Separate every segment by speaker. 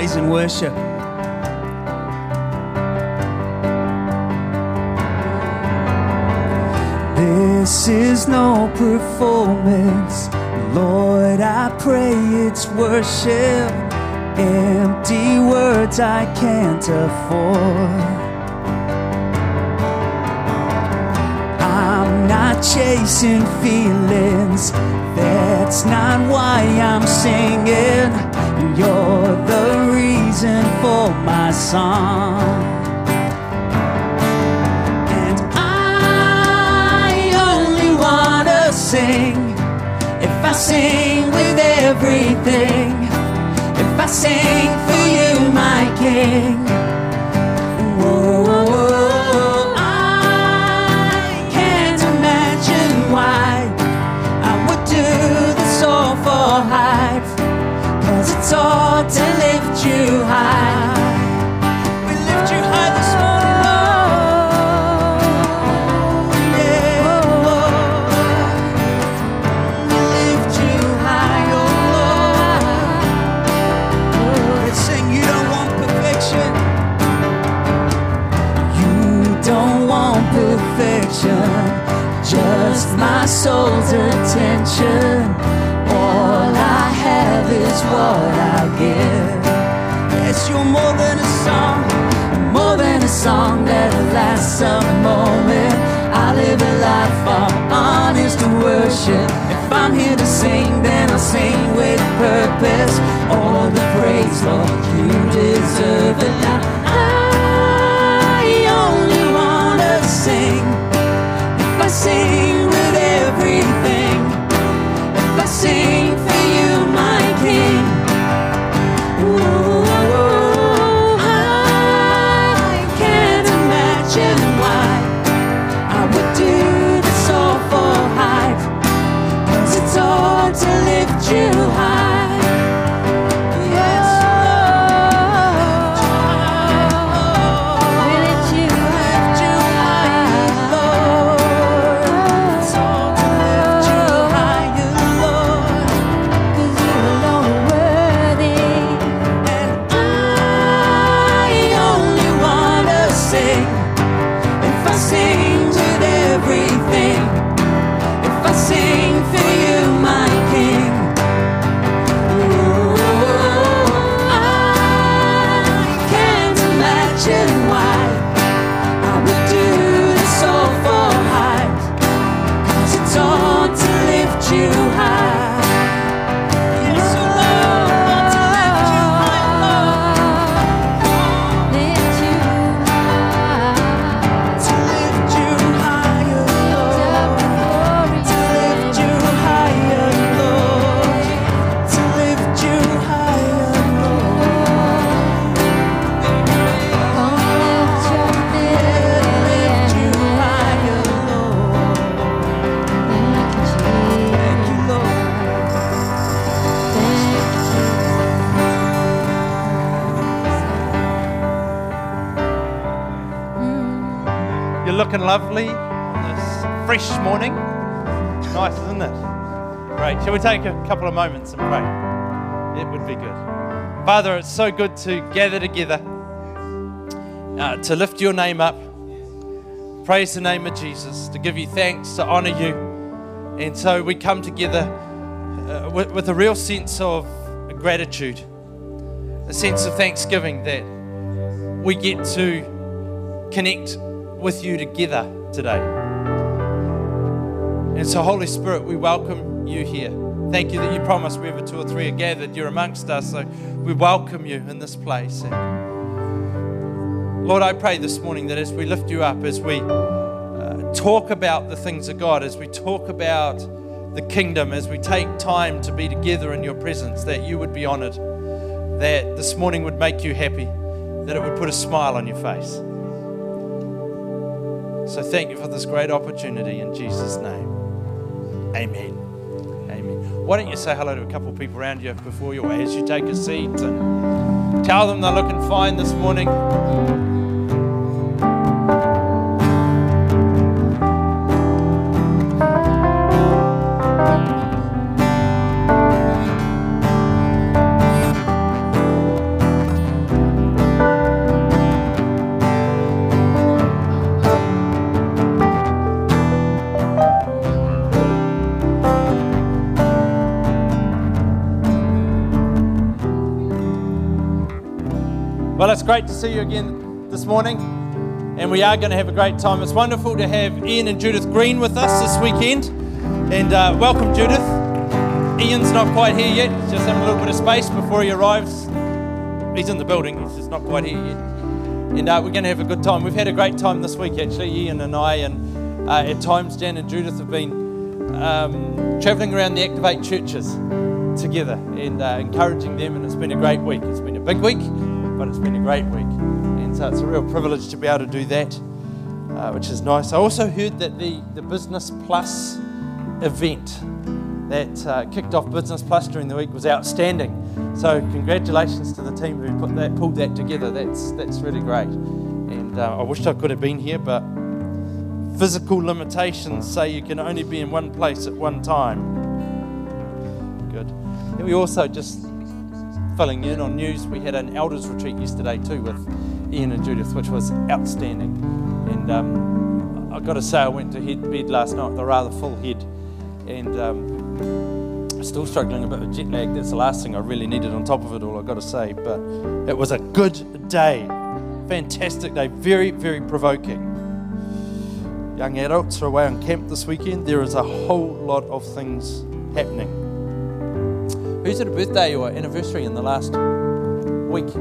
Speaker 1: praise and worship. This is no performance. Lord, I pray it's worship. Empty words I can't afford. I'm not chasing feelings. That's not why I'm singing. Reason for my song. And I only wanna sing if I sing with everything. If I sing for you, my King. Whoa, I can't imagine why I would do this all for hype. Cause it's all to lift you high. Song that lasts a moment. I live a life of honest worship. If I'm here to sing, then I'll sing with purpose. All the praise, Lord, you deserve it. Now I only wanna sing. If I sing
Speaker 2: so good to gather together, uh, to lift your name up, praise the name of Jesus, to give you thanks, to honor you. And so we come together uh, with, with a real sense of gratitude, a sense of thanksgiving that we get to connect with you together today. And so, Holy Spirit, we welcome you here. Thank you that you promised wherever two or three are gathered, you're amongst us. So we welcome you in this place. And Lord, I pray this morning that as we lift you up, as we uh, talk about the things of God, as we talk about the kingdom, as we take time to be together in your presence, that you would be honored, that this morning would make you happy, that it would put a smile on your face. So thank you for this great opportunity in Jesus' name. Amen. Why don't you say hello to a couple of people around you before you, as you take a seat, and tell them they're looking fine this morning. It's great to see you again this morning, and we are going to have a great time. It's wonderful to have Ian and Judith Green with us this weekend, and uh, welcome, Judith. Ian's not quite here yet, just having a little bit of space before he arrives. He's in the building, he's just not quite here yet. And uh, we're going to have a good time. We've had a great time this week, actually, Ian and I, and uh, at times Jan and Judith have been um, travelling around the Activate churches together and uh, encouraging them, and it's been a great week. It's been a big week, but it's been a great week. And so it's a real privilege to be able to do that, uh, which is nice. I also heard that the, the Business Plus event that uh, kicked off Business Plus during the week was outstanding. So congratulations to the team who put that, pulled that together. That's that's really great. And uh, I wish I could have been here, but physical limitations say you can only be in one place at one time. Good. And we also just filling in on news. We had an elders retreat yesterday too with Ian and Judith, which was outstanding. And um, I've got to say, I went to bed last night with a rather full head, and um, still struggling a bit with jet lag. That's the last thing I really needed on top of it all, I've got to say. But it was a good day. Fantastic day. Very, very provoking. Young adults are away on camp this weekend. There is a whole lot of things happening. Who's had a birthday or anniversary in the last week?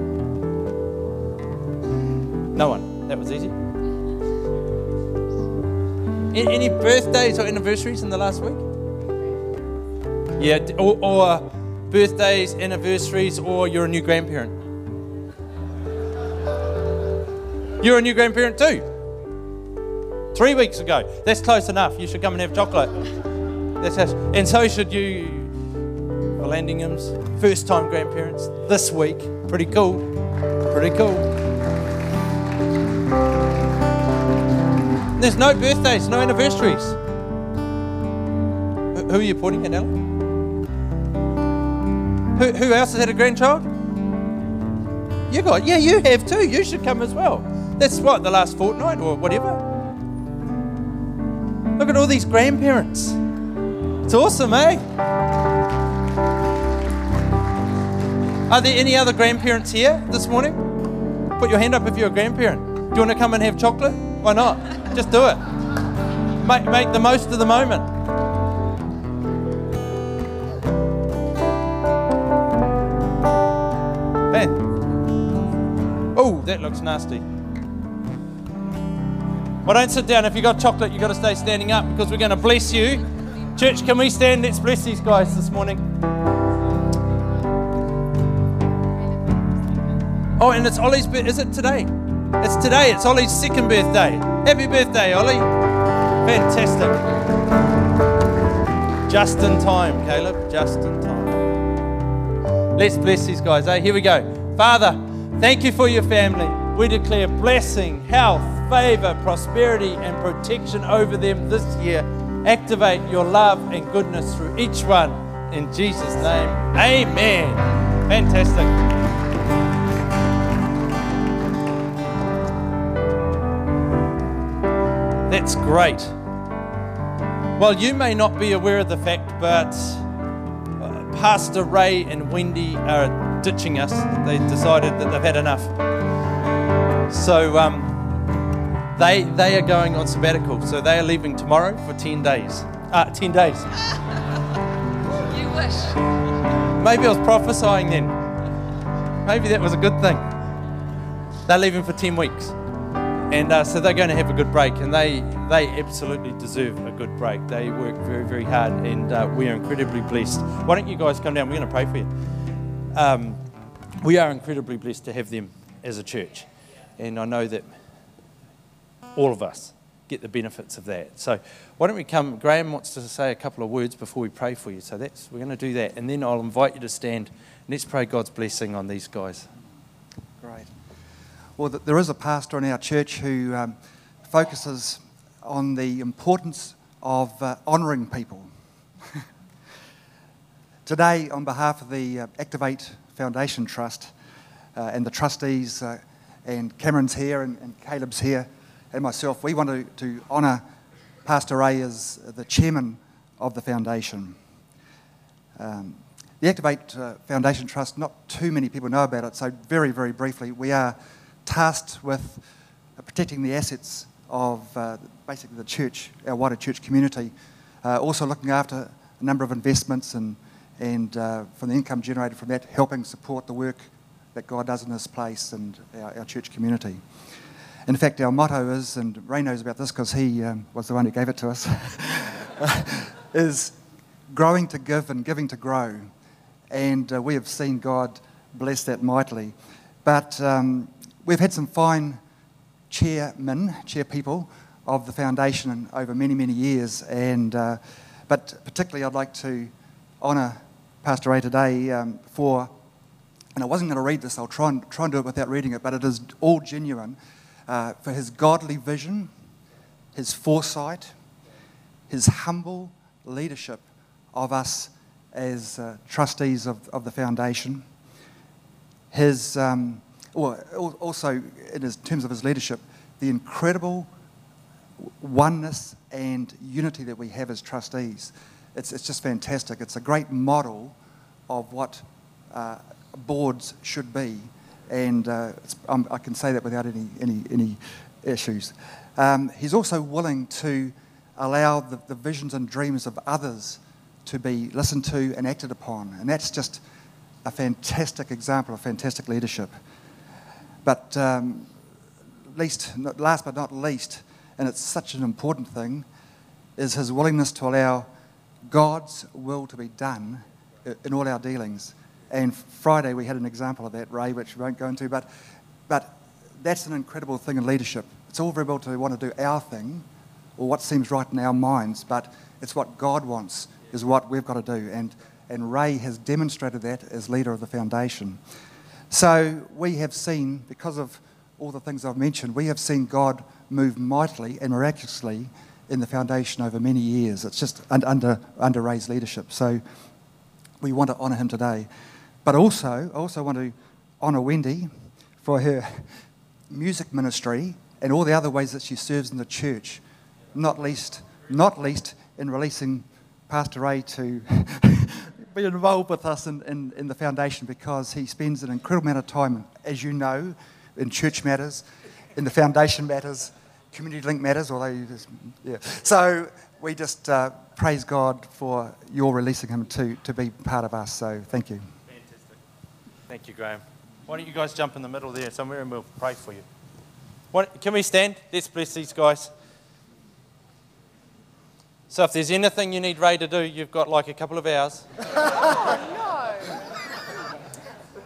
Speaker 2: No one. That was easy. Any birthdays or anniversaries in the last week? Yeah, or, or uh, birthdays, anniversaries, or you're a new grandparent. You're a new grandparent too. Three weeks ago. That's close enough. You should come and have chocolate. That's how, and so should you, Landinghams. First time grandparents this week. Pretty cool. Pretty cool. There's no birthdays, no anniversaries. Who are you pointing at, Ellen? Who, who else has had a grandchild? You got, yeah, you have too. You should come as well. That's what, the last fortnight or whatever? Look at all these grandparents. It's awesome, eh? Are there any other grandparents here this morning? Put your hand up if you're a grandparent. Do you want to come and have chocolate? Why not? Just do it. Make, make the most of the moment. Hey. Oh, that looks nasty. Well, don't sit down. If you've got chocolate, you've got to stay standing up because we're going to bless you. Church, can we stand? Let's bless these guys this morning. Oh, and it's Ollie's birthday. Is it today? It's today. It's Ollie's second birthday. Happy birthday, Ollie. Fantastic. Just in time, Caleb. Just in time. Let's bless these guys, eh? Here we go. Father, thank you for your family. We declare blessing, health, favor, prosperity, and protection over them this year. Activate your love and goodness through each one. In Jesus' name, amen. Fantastic. That's great. Well, you may not be aware of the fact, but uh, Pastor Ray and Wendy are ditching us. They decided that they've had enough. So um, they they are going on sabbatical. So they are leaving tomorrow for ten days. Uh, ten days.
Speaker 3: You wish.
Speaker 2: Maybe I was prophesying then. Maybe that was a good thing. They're leaving for 10 weeks. And uh, so they're going to have a good break, and they, they absolutely deserve a good break. They work very, very hard, and uh, we are incredibly blessed. Why don't you guys come down? We're going to pray for you. Um, we are incredibly blessed to have them as a church, and I know that all of us get the benefits of that. So why don't we come? Graham wants to say a couple of words before we pray for you. So that's we're going to do that, and then I'll invite you to stand. And let's pray God's blessing on these guys.
Speaker 4: Great. Well, th- there is a pastor in our church who um, focuses on the importance of uh, honouring people. Today, on behalf of the uh, Activate Foundation Trust uh, and the trustees, uh, and Cameron's here and, and Caleb's here, and myself, we want to, to honour Pastor Ray as the chairman of the foundation. Um, the Activate uh, Foundation Trust, not too many people know about it, so very, very briefly, we are tasked with uh, protecting the assets of uh, basically the church, our wider church community, uh, also looking after a number of investments and, and uh, from the income generated from that, helping support the work that God does in this place and our, our church community. In fact, our motto is, and Ray knows about this because he um, was the one who gave it to us, is growing to give and giving to grow. And uh, we have seen God bless that mightily. But um, we've had some fine chairmen, chair people of the foundation over many, many years. And, uh, but particularly, I'd like to honour Pastor Ray today um, for, and I wasn't going to read this, I'll try and, try and do it without reading it, but it is all genuine, uh, for his godly vision, his foresight, his humble leadership of us as uh, trustees of, of the foundation. His, um, well, also, in terms of his leadership, the incredible oneness and unity that we have as trustees. It's, it's just fantastic. It's a great model of what uh, boards should be, and uh, um, I can say that without any, any, any issues. Um, he's also willing to allow the, the visions and dreams of others to be listened to and acted upon. And that's just a fantastic example of fantastic leadership. But um, least, last but not least, and it's such an important thing, is his willingness to allow God's will to be done in all our dealings. And Friday we had an example of that, Ray, which we won't go into, but, but that's an incredible thing in leadership. It's all very well to want to do our thing or what seems right in our minds, but it's what God wants is what we've got to do. And, and Ray has demonstrated that as leader of the foundation. So we have seen, because of all the things I've mentioned, we have seen God move mightily and miraculously in the foundation over many years. It's just under, under Ray's leadership. So we want to honour him today. But also, I also want to honour Wendy for her music ministry and all the other ways that she serves in the church, not least, not least in releasing Pastor Ray to involved with us in, in, in, the foundation because he spends an incredible amount of time, as you know, in church matters, in the foundation matters, community link matters, although you just, yeah. So we just uh, praise God for your releasing him to, to be part of us. So thank you.
Speaker 2: Fantastic. Thank you, Graham. Why don't you guys jump in the middle there somewhere and we'll pray for you. What, can we stand? Let's bless these guys. So if there's anything you need Ray to do, you've got like a couple of hours.
Speaker 3: Oh,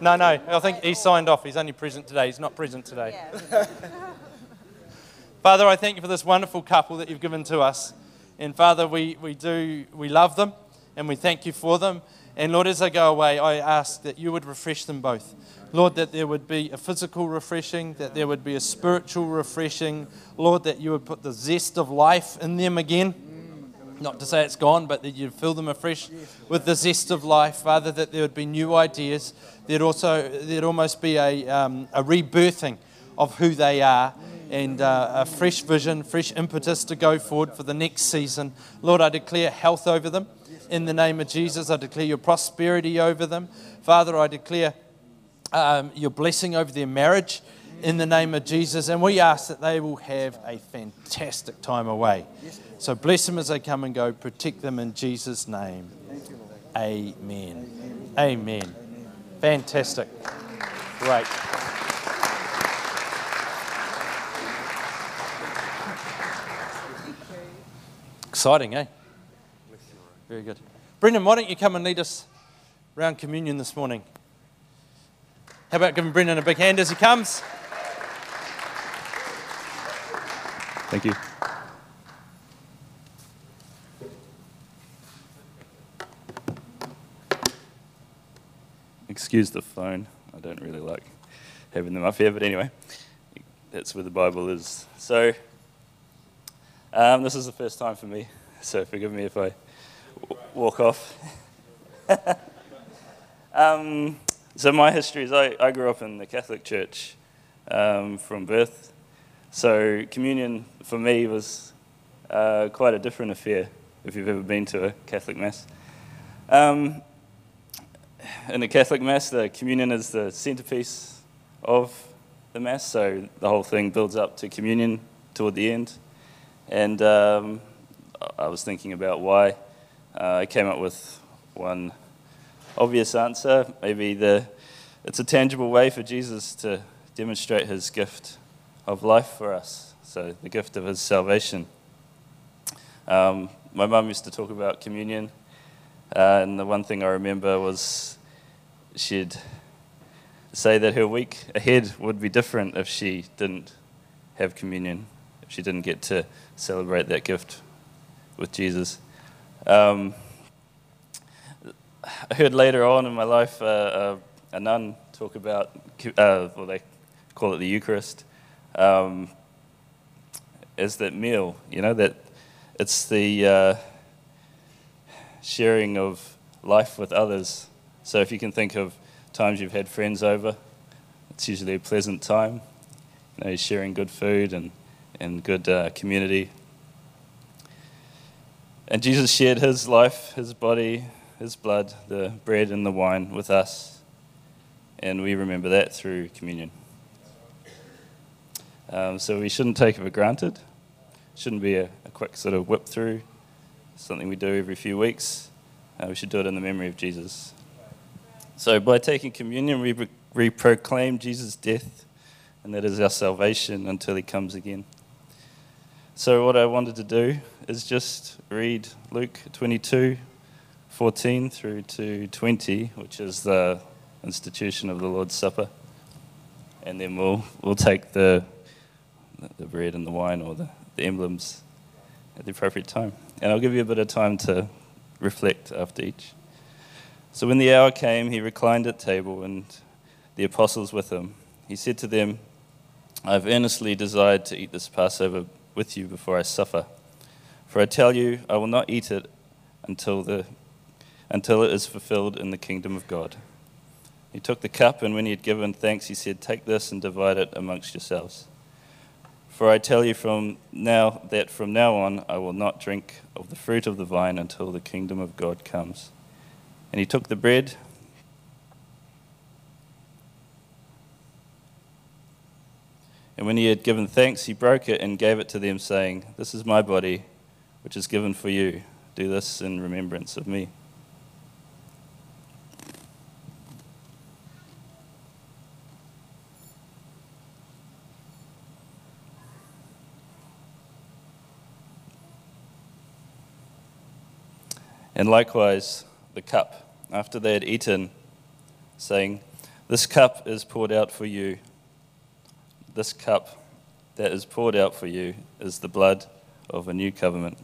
Speaker 2: no. No, no. I think he signed off. He's only present today. He's not present today.
Speaker 3: Yeah.
Speaker 2: Father, I thank you for this wonderful couple that you've given to us. And Father, we, we do, we love them and we thank you for them. And Lord, as I go away, I ask that you would refresh them both. Lord, that there would be a physical refreshing, that there would be a spiritual refreshing. Lord, that you would put the zest of life in them again. Not to say it's gone, but that you'd fill them afresh with the zest of life, Father, that there would be new ideas. There'd also there'd almost be a, um, a rebirthing of who they are and uh, a fresh vision, fresh impetus to go forward for the next season. Lord, I declare health over them in the name of Jesus. I declare your prosperity over them. Father, I declare um, your blessing over their marriage in the name of Jesus. And we ask that they will have a fantastic time away. So bless them as they come and go. Protect them in Jesus' name. Amen. Amen. Fantastic. Great. Exciting, eh? Very good. Brendan, why don't you come and lead us around communion this morning? How about giving Brendan a big hand as he comes?
Speaker 5: Thank you. Excuse the phone. I don't really like having them up here, but anyway, that's where the Bible is. So, um, this is the first time for me, so forgive me if I walk off. um, so, my history is I, I grew up in the Catholic Church um, from birth. So communion for me was uh, quite a different affair if you've ever been to a Catholic Mass. Um, in the Catholic Mass, the communion is the centerpiece of the Mass, so the whole thing builds up to communion toward the end. And um, I was thinking about why. Uh, I came up with one obvious answer. Maybe the, it's a tangible way for Jesus to demonstrate his gift of life for us, so the gift of his salvation. Um, my mum used to talk about communion, uh, and the one thing I remember was she'd say that her week ahead would be different if she didn't have communion, if she didn't get to celebrate that gift with Jesus. Um, I heard later on in my life uh, uh, a nun talk about, uh, well, they call it the Eucharist, um, as that meal, you know, that it's the uh, sharing of life with others. So if you can think of times you've had friends over, it's usually a pleasant time, you know, sharing good food and, and good uh, community. And Jesus shared his life, his body, his blood, the bread and the wine with us. And we remember that through communion. Um, so we shouldn't take it for granted. It Shouldn't be a, a quick sort of whip through, something we do every few weeks. Uh, we should do it in the memory of Jesus. So by taking communion, we, we proclaim Jesus' death, and that is our salvation until he comes again. So what I wanted to do is just read Luke 22, 14 through to 20, which is the institution of the Lord's Supper. And then we'll, we'll take the, the bread and the wine or the, the emblems at the appropriate time. And I'll give you a bit of time to reflect after each. So when the hour came, he reclined at table and the apostles with him. He said to them, I have earnestly desired to eat this Passover with you before I suffer. For I tell you, I will not eat it until the until it is fulfilled in the kingdom of God. He took the cup, and when he had given thanks, he said, Take this and divide it amongst yourselves. For I tell you from now that from now on I will not drink of the fruit of the vine until the kingdom of God comes. And he took the bread. And when he had given thanks, he broke it and gave it to them, saying, This is my body, which is given for you. Do this in remembrance of me. And likewise, the cup, after they had eaten, saying, This cup is poured out for you. This cup that is poured out for you is the blood of a new covenant.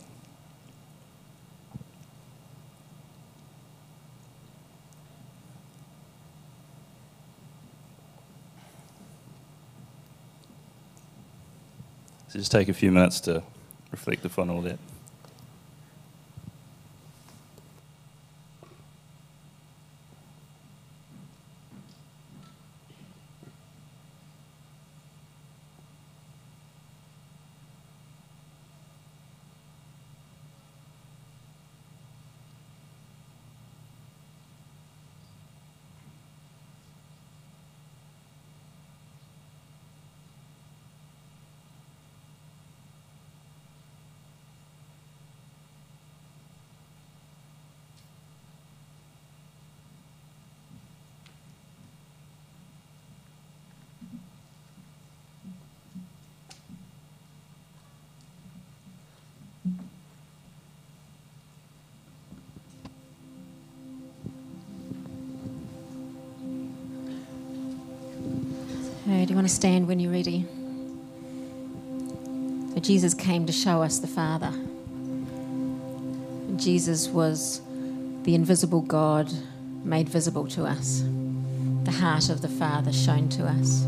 Speaker 5: So just take a few minutes to reflect upon all that.
Speaker 6: Do you want to stand when you're ready? Jesus came to show us the Father. Jesus was the invisible God made visible to us, the heart of the Father shown to us.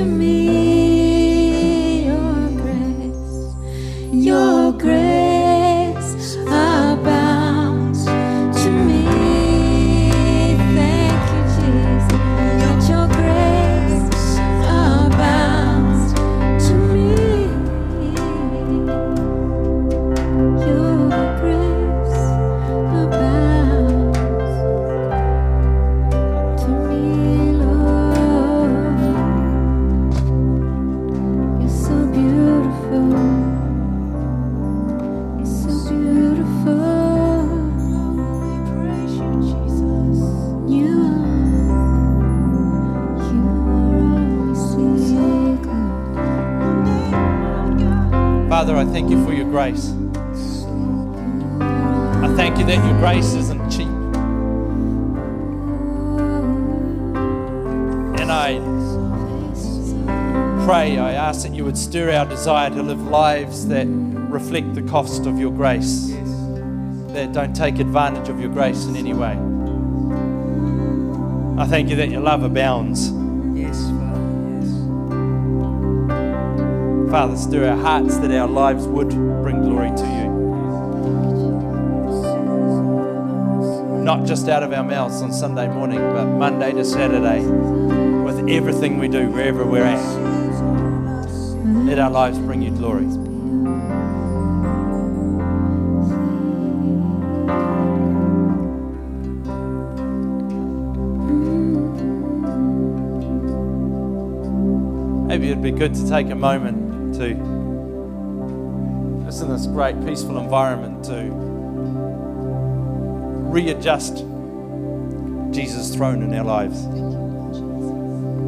Speaker 6: To me.
Speaker 2: Stir our desire to live lives that reflect the cost of your grace, that don't take advantage of your grace in any way. I thank you that your love abounds.
Speaker 1: Yes, Father. Yes.
Speaker 2: Father, stir our hearts that our lives would bring glory to you. Not just out of our mouths on Sunday morning, but Monday to Saturday, with everything we do, wherever we're at. Let our lives bring you glory. Maybe it'd be good to take a moment to, just in this great peaceful environment, to readjust Jesus' throne in our lives.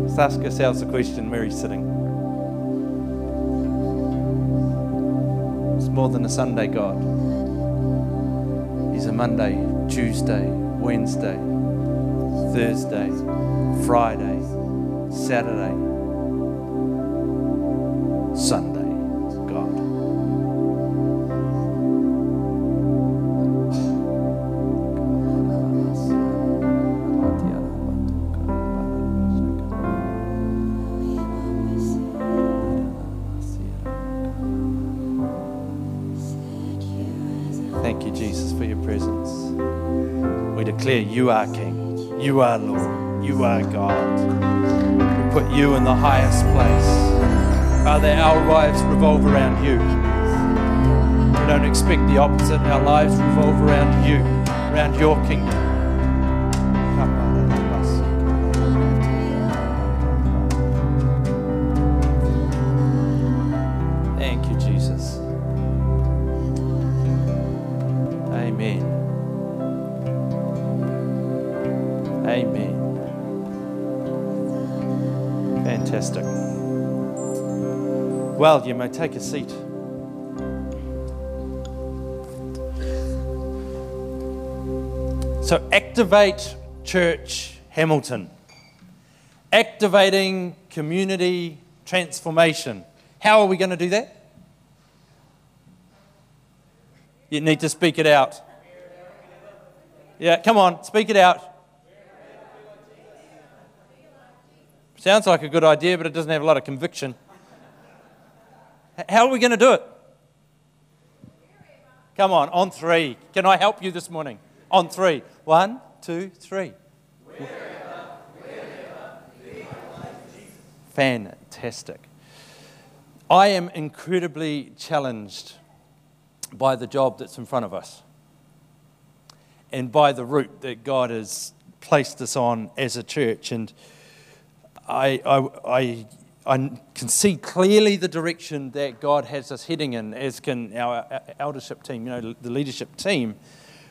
Speaker 2: Let's ask ourselves the question where he's sitting. More than a Sunday God. He's a Monday, Tuesday, Wednesday, Thursday, Friday, Saturday, you are King, you are Lord, you are God. We put you in the highest place. Father, our lives revolve around you. We don't expect the opposite. Our lives revolve around you, around your kingdom. You may take a seat. So, activate church Hamilton. Activating community transformation. How are we going to do that? You need to speak it out. Yeah, come on, speak it out. Sounds like a good idea, but it doesn't have a lot of conviction. How are we going to do it? Come on, on three. Can I help you this morning? On three. One, two, three. Fantastic. I am incredibly challenged by the job that's in front of us and by the route that God has placed us on as a church. And I, I, I, I can see clearly the direction that God has us heading in, as can our eldership team, you know, the leadership team.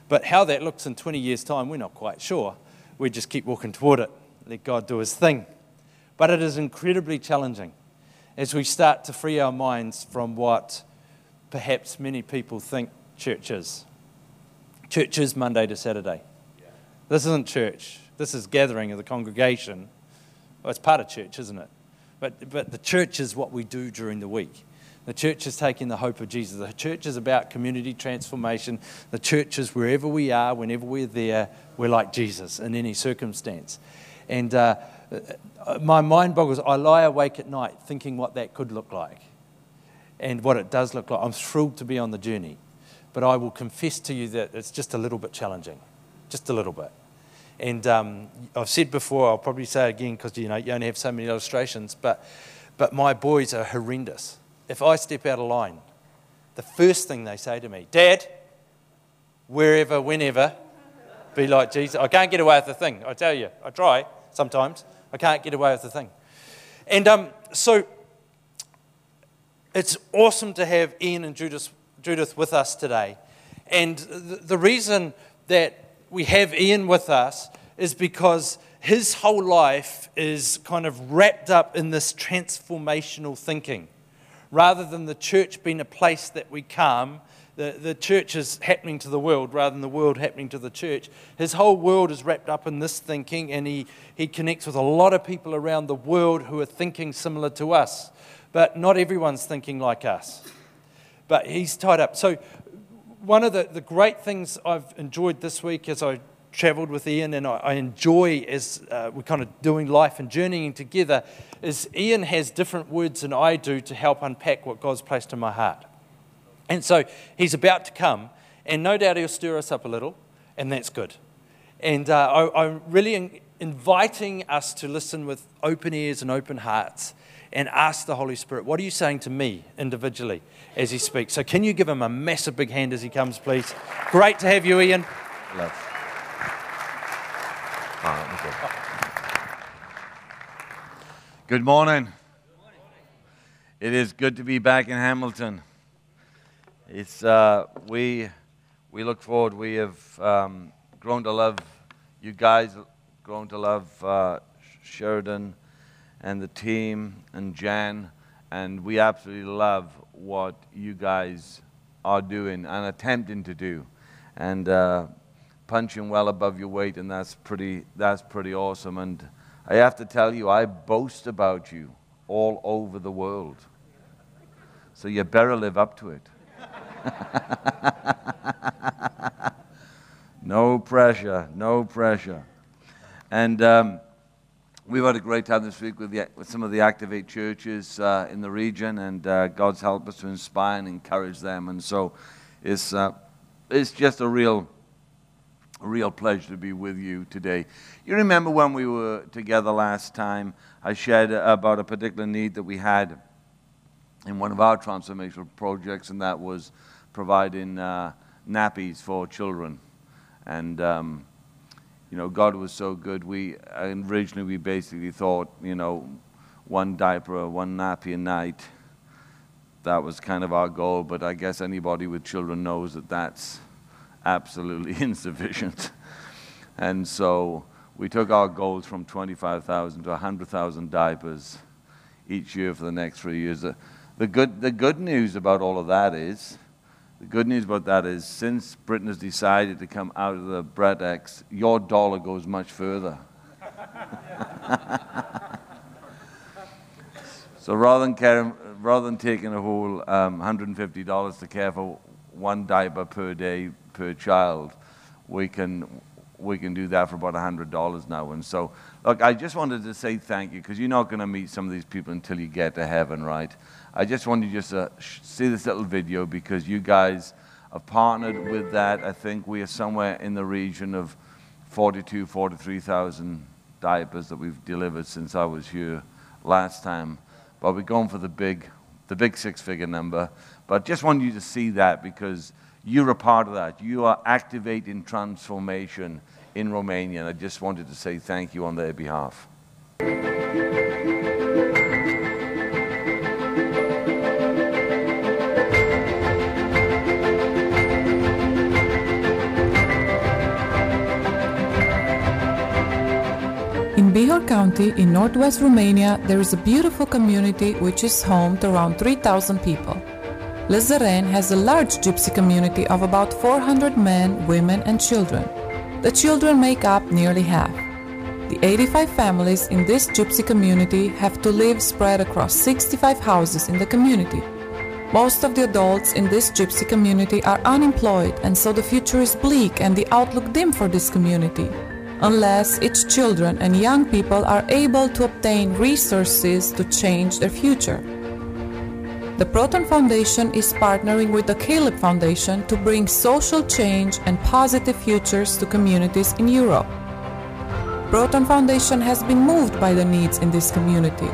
Speaker 2: But how that looks in 20 years' time, we're not quite sure. We just keep walking toward it, let God do his thing. But it is incredibly challenging as we start to free our minds from what perhaps many people think church is. Church is Monday to Saturday. This isn't church. This is gathering of the congregation. Well, it's part of church, isn't it? But, but the church is what we do during the week. The church is taking the hope of Jesus. The church is about community transformation. The church is wherever we are, whenever we're there, we're like Jesus in any circumstance. And uh, my mind boggles. I lie awake at night thinking what that could look like and what it does look like. I'm thrilled to be on the journey, but I will confess to you that it's just a little bit challenging, just a little bit. And um, I've said before, I'll probably say it again because you know you only have so many illustrations, but but my boys are horrendous. If I step out of line, the first thing they say to me, Dad, wherever, whenever, be like Jesus. I can't get away with the thing. I tell you, I try sometimes. I can't get away with the thing. And um, so it's awesome to have Ian and Judith, Judith with us today. And the, the reason that we have Ian with us is because his whole life is kind of wrapped up in this transformational thinking. Rather than the church being a place that we come, the, the church is happening to the world rather than the world happening to the church. His whole world is wrapped up in this thinking, and he, he connects with a lot of people around the world who are thinking similar to us. But not everyone's thinking like us. But he's tied up. So, one of the, the great things I've enjoyed this week as I traveled with Ian and I, I enjoy as uh, we're kind of doing life and journeying together is Ian has different words than I do to help unpack what God's placed in my heart. And so he's about to come, and no doubt he'll stir us up a little, and that's good. And uh, I, I'm really in, inviting us to listen with open ears and open hearts and ask the Holy Spirit, what are you saying to me individually as he speaks? So, can you give him a massive big hand as he comes, please? Great to have you, Ian.
Speaker 7: Love. Okay. Good morning. It is good to be back in Hamilton. It's uh, we we look forward. We have um, grown to love you guys, grown to love uh, Sheridan and the team and Jan, and we absolutely love what you guys are doing and attempting to do, and uh, punching well above your weight, and that's pretty that's pretty awesome. And I have to tell you, I boast about you all over the world, so you better live up to it. no pressure, no pressure. And um, we've had a great time this week with, the, with some of the Activate churches uh, in the region, and uh, God's helped us to inspire and encourage them. And so it's, uh, it's just a real, a real pleasure to be with you today. You remember when we were together last time, I shared about a particular need that we had in one of our transformational projects, and that was providing uh, nappies for children. And, um, you know, God was so good. We originally we basically thought, you know, one diaper, one nappy a night. That was kind of our goal, but I guess anybody with children knows that that's absolutely insufficient. and so we took our goals from 25,000 to 100,000 diapers each year for the next three years. The, the, good, the good news about all of that is the good news about that is since Britain has decided to come out of the Brexit, your dollar goes much further. so rather than, caring, rather than taking a whole um, $150 to care for one diaper per day per child, we can, we can do that for about $100 now. And so, look, I just wanted to say thank you because you're not going to meet some of these people until you get to heaven, right? I just wanted you just to see this little video because you guys have partnered with that. I think we are somewhere in the region of 42, 43,000 diapers that we've delivered since I was here last time. But we're going for the big, the big six-figure number. But just wanted you to see that because you're a part of that. You are activating transformation in Romania. And I just wanted to say thank you on their behalf.
Speaker 8: In Bihor County in northwest Romania, there is a beautiful community which is home to around 3,000 people. Lezeren has a large gypsy community of about 400 men, women, and children. The children make up nearly half. The 85 families in this gypsy community have to live spread across 65 houses in the community. Most of the adults in this gypsy community are unemployed, and so the future is bleak and the outlook dim for this community unless its children and young people are able to obtain resources to change their future. The Proton Foundation is partnering with the Caleb Foundation to bring social change and positive futures to communities in Europe. Proton Foundation has been moved by the needs in this community.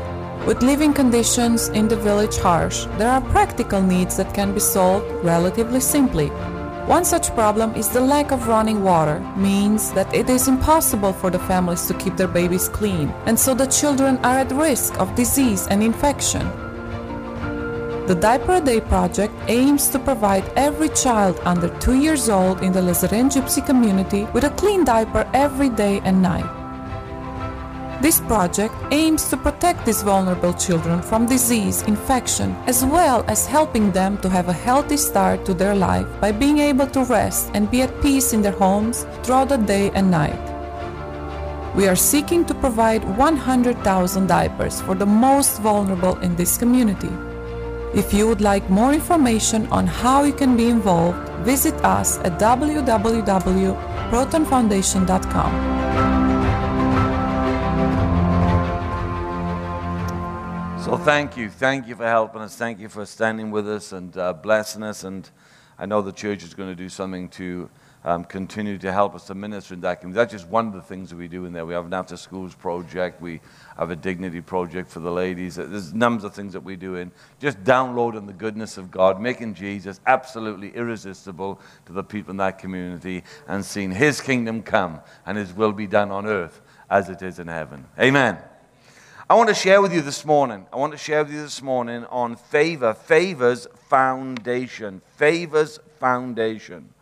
Speaker 8: With living conditions in the village harsh, there are practical needs that can be solved relatively simply. One such problem is the lack of running water, means that it is impossible for the families to keep their babies clean, and so the children are at risk of disease and infection. The Diaper a Day project aims to provide every child under 2 years old in the Lezeren Gypsy community with a clean diaper every day and night. This project aims to protect these vulnerable children from disease, infection, as well as helping them to have a healthy start to their life by being able to rest and be at peace in their homes throughout the day and night. We are seeking to provide 100,000 diapers for the most vulnerable in this community. If you would like more information on how you can be involved, visit us at www.protonfoundation.com.
Speaker 7: So thank you. Thank you for helping us. Thank you for standing with us and uh, blessing us. And I know the church is going to do something to um, continue to help us to minister in that community. That's just one of the things that we do in there. We have an after schools project. We have a dignity project for the ladies. There's numbers of things that we do in just downloading the goodness of God, making Jesus absolutely irresistible to the people in that community, and seeing His kingdom come and His will be done on earth as it is in heaven. Amen. I want to share with you this morning. I want to share with you this morning on favor, favor's foundation, favor's foundation.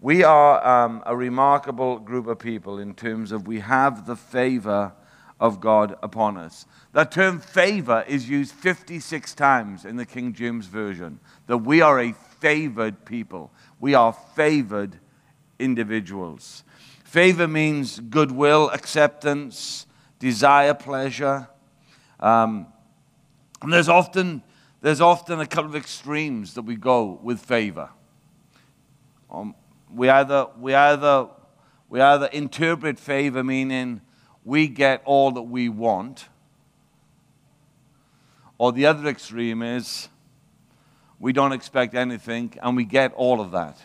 Speaker 7: We are um, a remarkable group of people in terms of we have the favor of God upon us. The term favor is used 56 times in the King James Version, that we are a favored people. We are favored individuals. Favor means goodwill, acceptance, desire, pleasure. Um, and there's often, there's often a couple of extremes that we go with favor. Um, we, either, we, either, we either interpret favor meaning we get all that we want, or the other extreme is we don't expect anything and we get all of that.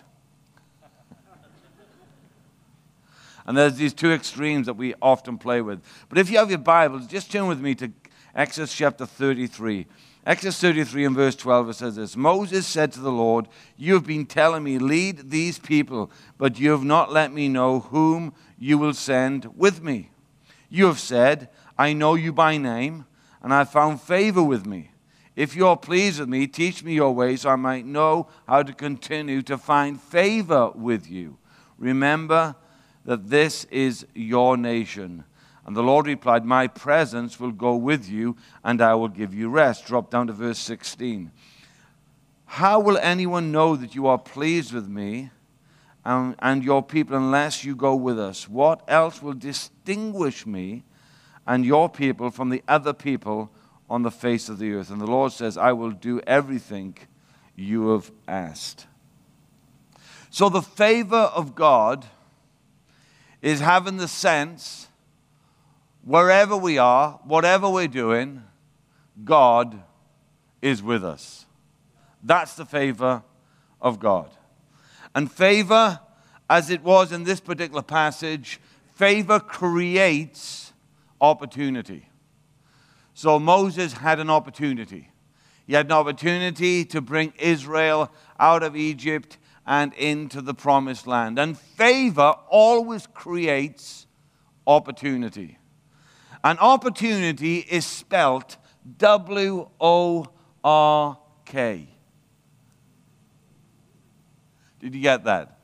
Speaker 7: And there's these two extremes that we often play with. But if you have your Bibles, just turn with me to Exodus chapter 33. Exodus 33 and verse 12, it says this Moses said to the Lord, You have been telling me, lead these people, but you have not let me know whom you will send with me. You have said, I know you by name, and I have found favor with me. If you are pleased with me, teach me your ways so I might know how to continue to find favor with you. Remember that this is your nation and the Lord replied, My presence will go with you, and I will give you rest. Drop down to verse 16. How will anyone know that you are pleased with me and, and your people unless you go with us? What else will distinguish me and your people from the other people on the face of the earth? And the Lord says, I will do everything you have asked. So the favor of God is having the sense wherever we are, whatever we're doing, God is with us. That's the favor of God. And favor, as it was in this particular passage, favor creates opportunity. So Moses had an opportunity. He had an opportunity to bring Israel out of Egypt and into the promised land. And favor always creates opportunity. An opportunity is spelt W O R K. Did you get that?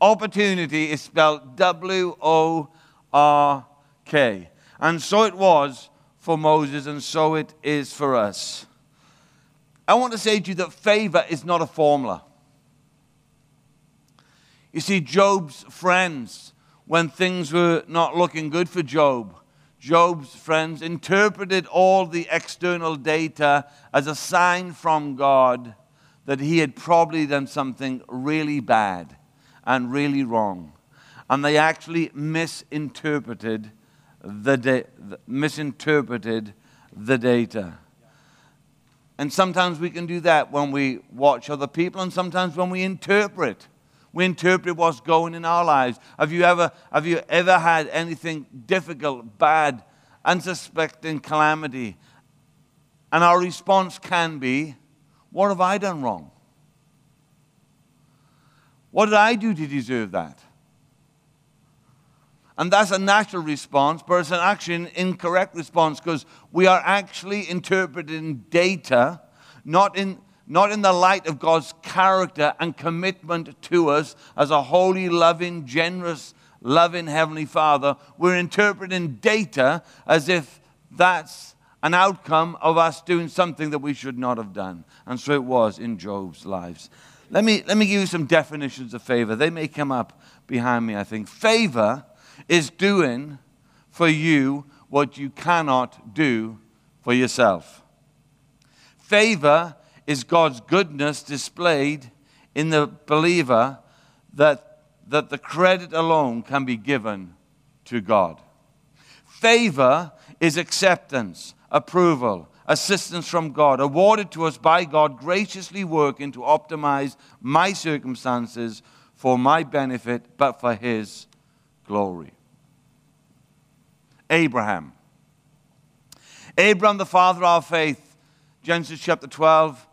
Speaker 7: Opportunity is spelled W O R K. And so it was for Moses, and so it is for us. I want to say to you that favor is not a formula. You see, Job's friends, when things were not looking good for Job, Job's friends interpreted all the external data as a sign from God that he had probably done something really bad and really wrong. And they actually misinterpreted the, da- misinterpreted the data. And sometimes we can do that when we watch other people, and sometimes when we interpret. We interpret what's going in our lives. Have you ever, have you ever had anything difficult, bad, unsuspecting calamity? And our response can be, What have I done wrong? What did I do to deserve that? And that's a natural response, but it's an actually incorrect response because we are actually interpreting data not in not in the light of God's character and commitment to us as a holy, loving, generous, loving Heavenly Father. We're interpreting data as if that's an outcome of us doing something that we should not have done. And so it was in Job's lives. Let me, let me give you some definitions of favor. They may come up behind me, I think. Favor is doing for you what you cannot do for yourself. Favor is God's goodness displayed in the believer that, that the credit alone can be given to God. Favor is acceptance, approval, assistance from God, awarded to us by God, graciously working to optimize my circumstances for my benefit, but for His glory. Abraham. Abraham, the father of faith, Genesis chapter 12,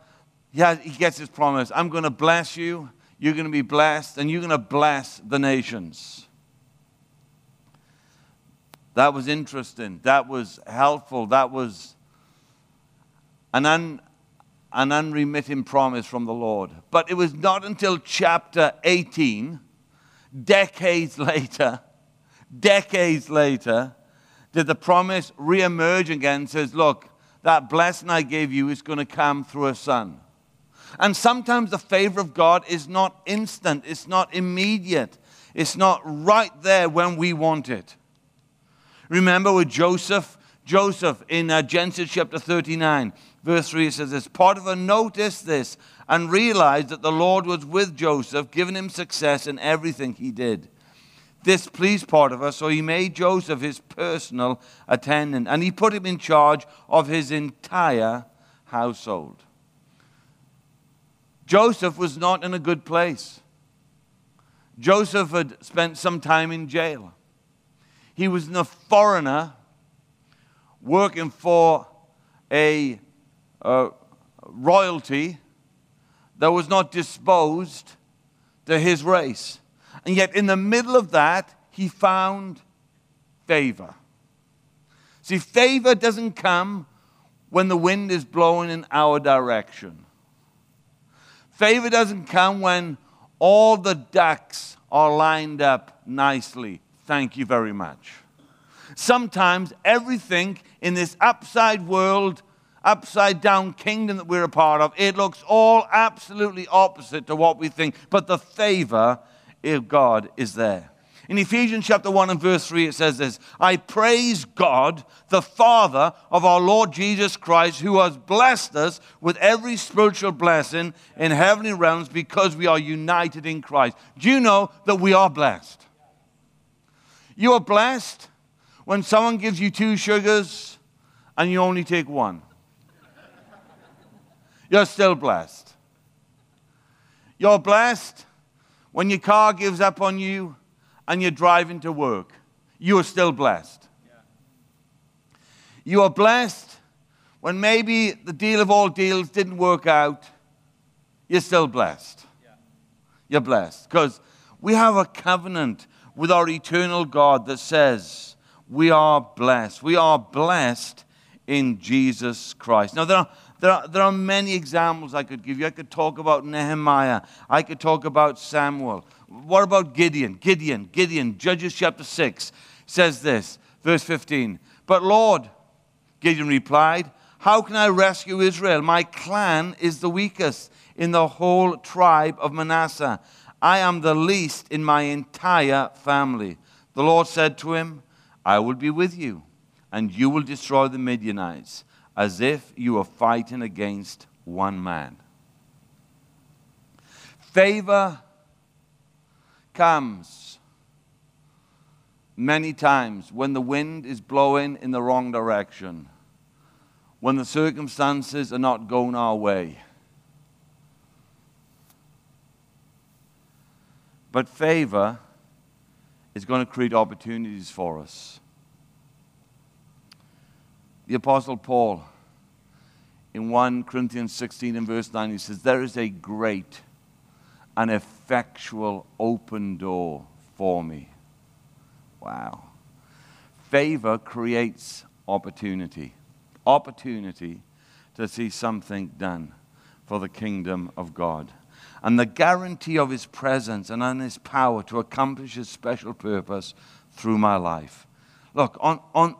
Speaker 7: has, he gets his promise I'm going to bless you, you're going to be blessed, and you're going to bless the nations. That was interesting. That was helpful. That was an, un, an unremitting promise from the Lord. But it was not until chapter 18, decades later, decades later, did the promise reemerge again and says, Look, that blessing I gave you is going to come through a son. And sometimes the favor of God is not instant, it's not immediate, it's not right there when we want it. Remember with Joseph? Joseph in uh, Genesis chapter 39, verse 3, it says this Potiphar noticed this and realized that the Lord was with Joseph, giving him success in everything he did. This pleased Potiphar, so he made Joseph his personal attendant and he put him in charge of his entire household. Joseph was not in a good place. Joseph had spent some time in jail. He was a foreigner working for a, royalty that was not disposed to his race. And yet, in the middle of that, he found favor. See, favor doesn't come when the wind is blowing in our direction. Favor doesn't come when all the ducks are lined up nicely. Thank you very much. Sometimes everything in this upside world, upside down kingdom that we're a part of, it looks all absolutely opposite to what we think. But the favor of God is there. In Ephesians chapter 1 and verse 3, it says this I praise God, the Father of our Lord Jesus Christ, who has blessed us with every spiritual blessing in heavenly realms because we are united in Christ. Do you know that we are blessed? You are blessed when someone gives you two sugars and you only take one. You're still blessed. You're blessed when your car gives up on you and you're driving to work. You are still blessed. You are blessed when maybe the deal of all deals didn't work out. You're still blessed. You're blessed because we have a covenant with our eternal God that says we are blessed. We are blessed in Jesus Christ. Now, there are, there are, there are many examples I could give you. I could talk about Nehemiah, I could talk about Samuel. What about Gideon? Gideon, Gideon, Judges chapter 6 says this, verse 15. But Lord, Gideon replied, How can I rescue Israel? My clan is the weakest in the whole tribe of Manasseh. I am the least in my entire family. The Lord said to him, I will be with you, and you will destroy the Midianites, as if you were fighting against one man. Favor comes many times when the wind is blowing in the wrong direction, when the circumstances are not going our way. But favor is going to create opportunities for us. The Apostle Paul, in 1 Corinthians 16 and verse 9, he says, There is a great and effectual open door for me. Wow. Favor creates opportunity. Opportunity to see something done for the kingdom of God and the guarantee of his presence and on his power to accomplish his special purpose through my life. Look, on, on,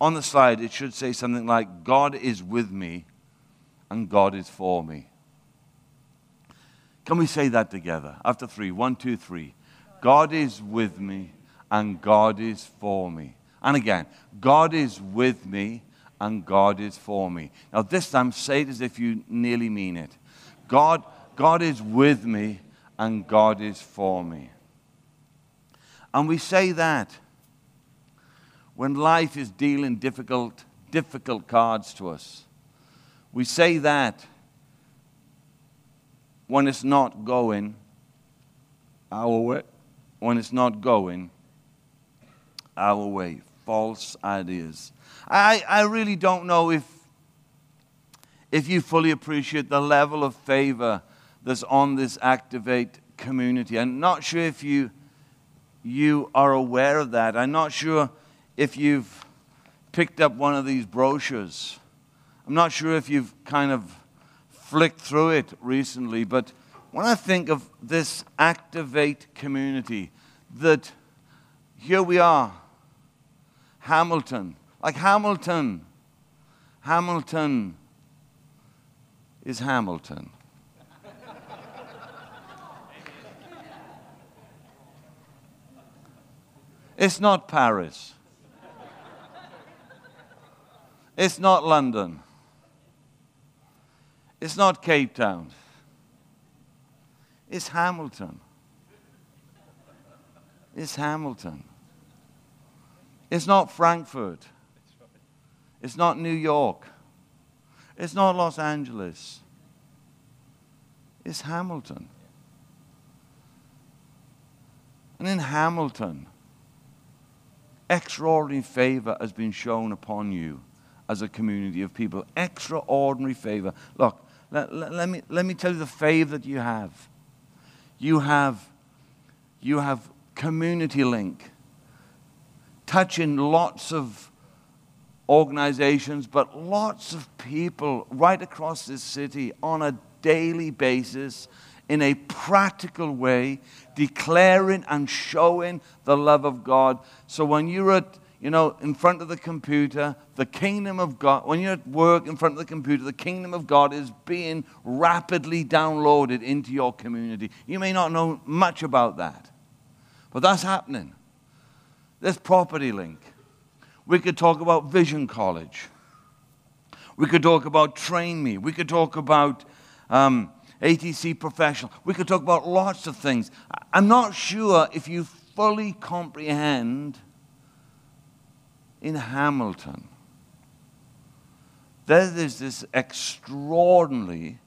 Speaker 7: on the slide, it should say something like, God is with me and God is for me. Can we say that together? After three, one, two, three. God is with me and God is for me. And again, God is with me and God is for me. Now, this time, say it as if you nearly mean it. God God is with me and God is for me. And we say that when life is dealing difficult, difficult cards to us. We say that when it's not going our way, when it's not going our way. False ideas. I, I really don't know if, if you fully appreciate the level of favor that's on this Activate community. I'm not sure if you, you are aware of that. I'm not sure if you've picked up one of these brochures. I'm not sure if you've kind of flicked through it recently, but when I think of this Activate community, that here we are, Hamilton, like Hamilton, Hamilton is Hamilton. It's not Paris. It's not London. It's not Cape Town. It's Hamilton. It's Hamilton. It's not Frankfurt. It's not New York. It's not Los Angeles. It's Hamilton. And in Hamilton, extraordinary favor has been shown upon you as a community of people. Extraordinary favor. Look, let, let, let, me, let me tell you the favor that you have. You have, you have Community Link, touching lots of organizations, but lots of people right across this city on a daily basis in a practical way, declaring and showing the love of God. So when you're at, you know, in front of the computer, the kingdom of God, when you're at work in front of the computer, the kingdom of God is being rapidly downloaded into your community. You may not know much about that, but that's happening. There's Property Link. We could talk about Vision College. We could talk about Train Me. We could talk about um, ATC Professional. We could talk about lots of things. I'm not sure if you fully comprehend in Hamilton. There is this extraordinary,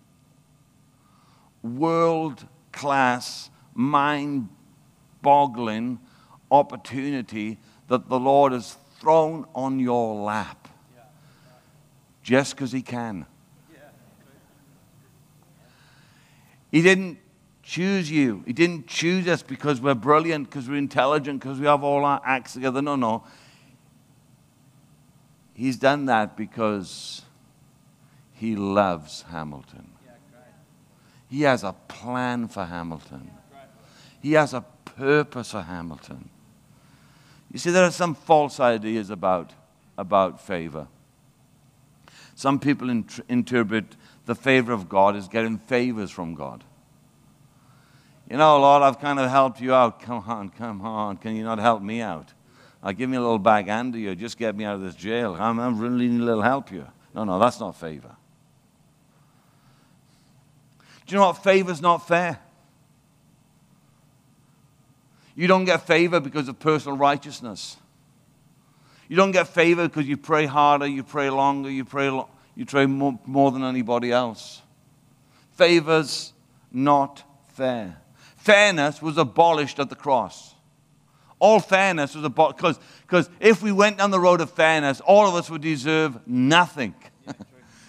Speaker 7: world class, mind boggling opportunity that the Lord has thrown on your lap just because He can. He didn't choose you. He didn't choose us because we're brilliant, because we're intelligent, because we have all our acts together. No, no. He's done that because he loves Hamilton. He has a plan for Hamilton. He has a purpose for Hamilton. You see, there are some false ideas about, about favor. Some people int- interpret the favor of God as getting favors from God. You know, Lord, I've kind of helped you out. Come on, come on. Can you not help me out? I'll give me a little bag under you. Just get me out of this jail. I'm, I'm really need a little help here. No, no, that's not favor. Do you know what? Favor's not fair. You don't get favor because of personal righteousness. You don't get favor because you pray harder, you pray longer, you pray lo- you pray more, more than anybody else. Favor's not fair. Fairness was abolished at the cross. All fairness was abolished. Because if we went down the road of fairness, all of us would deserve nothing.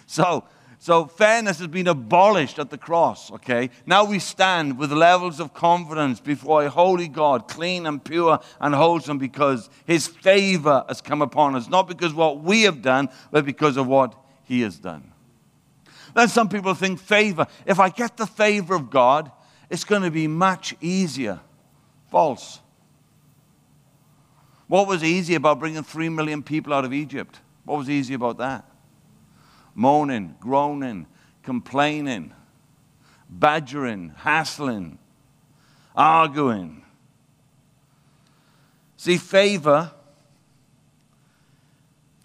Speaker 7: so, so fairness has been abolished at the cross, okay? Now we stand with levels of confidence before a holy God, clean and pure and wholesome, because his favor has come upon us. Not because what we have done, but because of what he has done. Then some people think favor. If I get the favor of God, it's going to be much easier. False. What was easy about bringing three million people out of Egypt? What was easy about that? Moaning, groaning, complaining, badgering, hassling, arguing. See, favor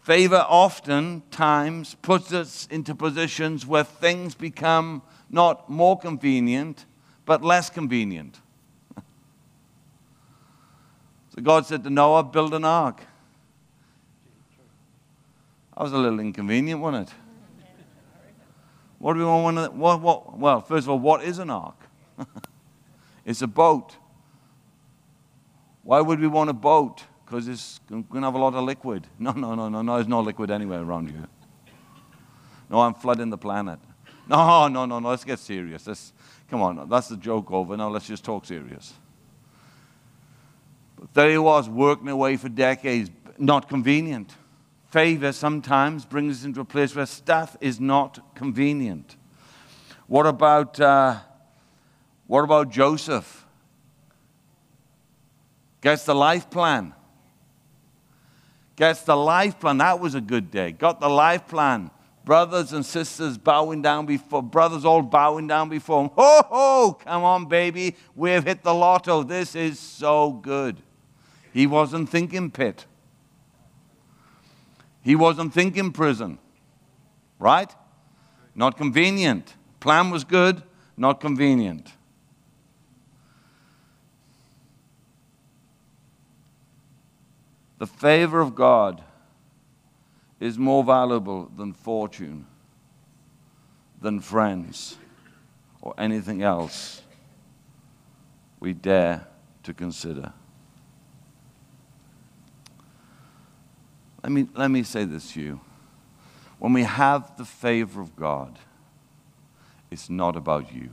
Speaker 7: Favor oftentimes puts us into positions where things become not more convenient, but less convenient. So God said to Noah, Build an ark. That was a little inconvenient, wasn't it? What do we want? What, what, well, first of all, what is an ark? it's a boat. Why would we want a boat? because it's going to have a lot of liquid. No, no, no, no, no, there's no liquid anywhere around you. No, I'm flooding the planet. No, no, no, no, let's get serious. Let's, come on, that's the joke over. Now let's just talk serious. There he was, working away for decades, not convenient. Favor sometimes brings us into a place where stuff is not convenient. What about, uh, what about Joseph? Gets the life plan. Gets the life plan. That was a good day. Got the life plan. Brothers and sisters bowing down before, brothers all bowing down before him. Ho, ho, come on, baby. We've hit the lotto. This is so good. He wasn't thinking pit. He wasn't thinking prison. Right? Not convenient. Plan was good, not convenient. The favor of God is more valuable than fortune, than friends, or anything else we dare to consider. Let me, let me say this to you. When we have the favor of God, it's not about you.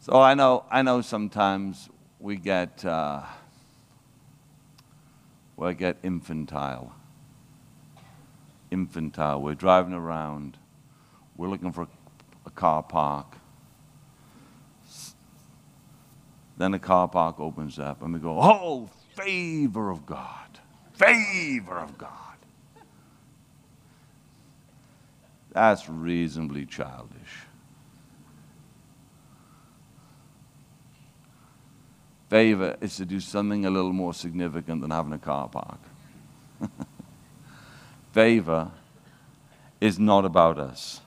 Speaker 7: So I know, I know sometimes we get, uh, we get infantile. Infantile. We're driving around. We're looking for a car park. Then the car park opens up and we go, oh, favor of God. Favor of God. That's reasonably childish. Favor is to do something a little more significant than having a car park. Favor is not about us.